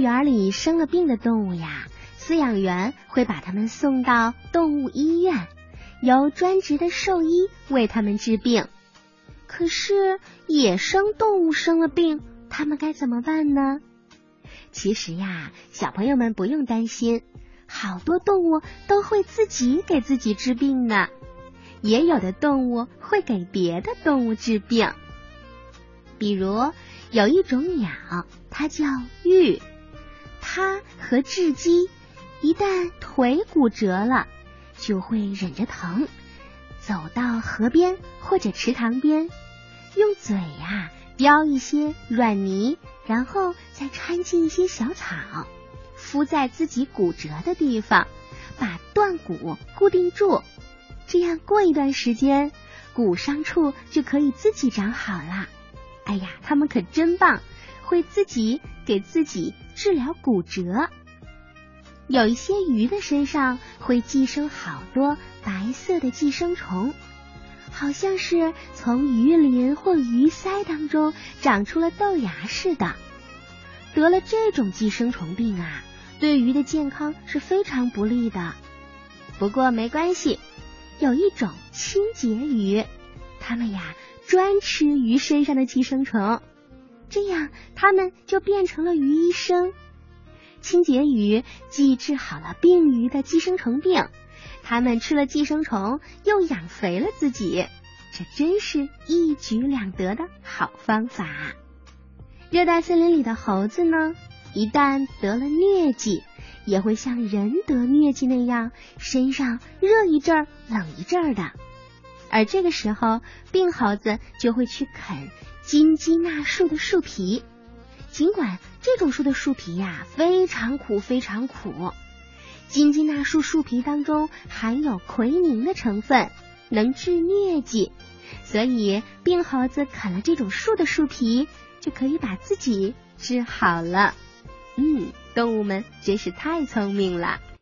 园里生了病的动物呀，饲养员会把它们送到动物医院，由专职的兽医为它们治病。可是野生动物生了病，它们该怎么办呢？其实呀，小朋友们不用担心，好多动物都会自己给自己治病呢。也有的动物会给别的动物治病，比如有一种鸟，它叫玉，它和雉鸡一旦腿骨折了，就会忍着疼，走到河边或者池塘边，用嘴呀叼一些软泥，然后再掺进一些小草，敷在自己骨折的地方，把断骨固定住。这样过一段时间，骨伤处就可以自己长好了。哎呀，他们可真棒，会自己给自己治疗骨折。有一些鱼的身上会寄生好多白色的寄生虫，好像是从鱼鳞或鱼鳃当中长出了豆芽似的。得了这种寄生虫病啊，对鱼的健康是非常不利的。不过没关系。有一种清洁鱼，它们呀专吃鱼身上的寄生虫，这样它们就变成了鱼医生。清洁鱼既治好了病鱼的寄生虫病，它们吃了寄生虫又养肥了自己，这真是一举两得的好方法。热带森林里的猴子呢，一旦得了疟疾。也会像人得疟疾那样，身上热一阵儿，冷一阵儿的。而这个时候，病猴子就会去啃金鸡纳树的树皮。尽管这种树的树皮呀非常苦，非常苦，金鸡纳树树皮当中含有奎宁的成分，能治疟疾。所以，病猴子啃了这种树的树皮，就可以把自己治好了。嗯。动物们真是太聪明了。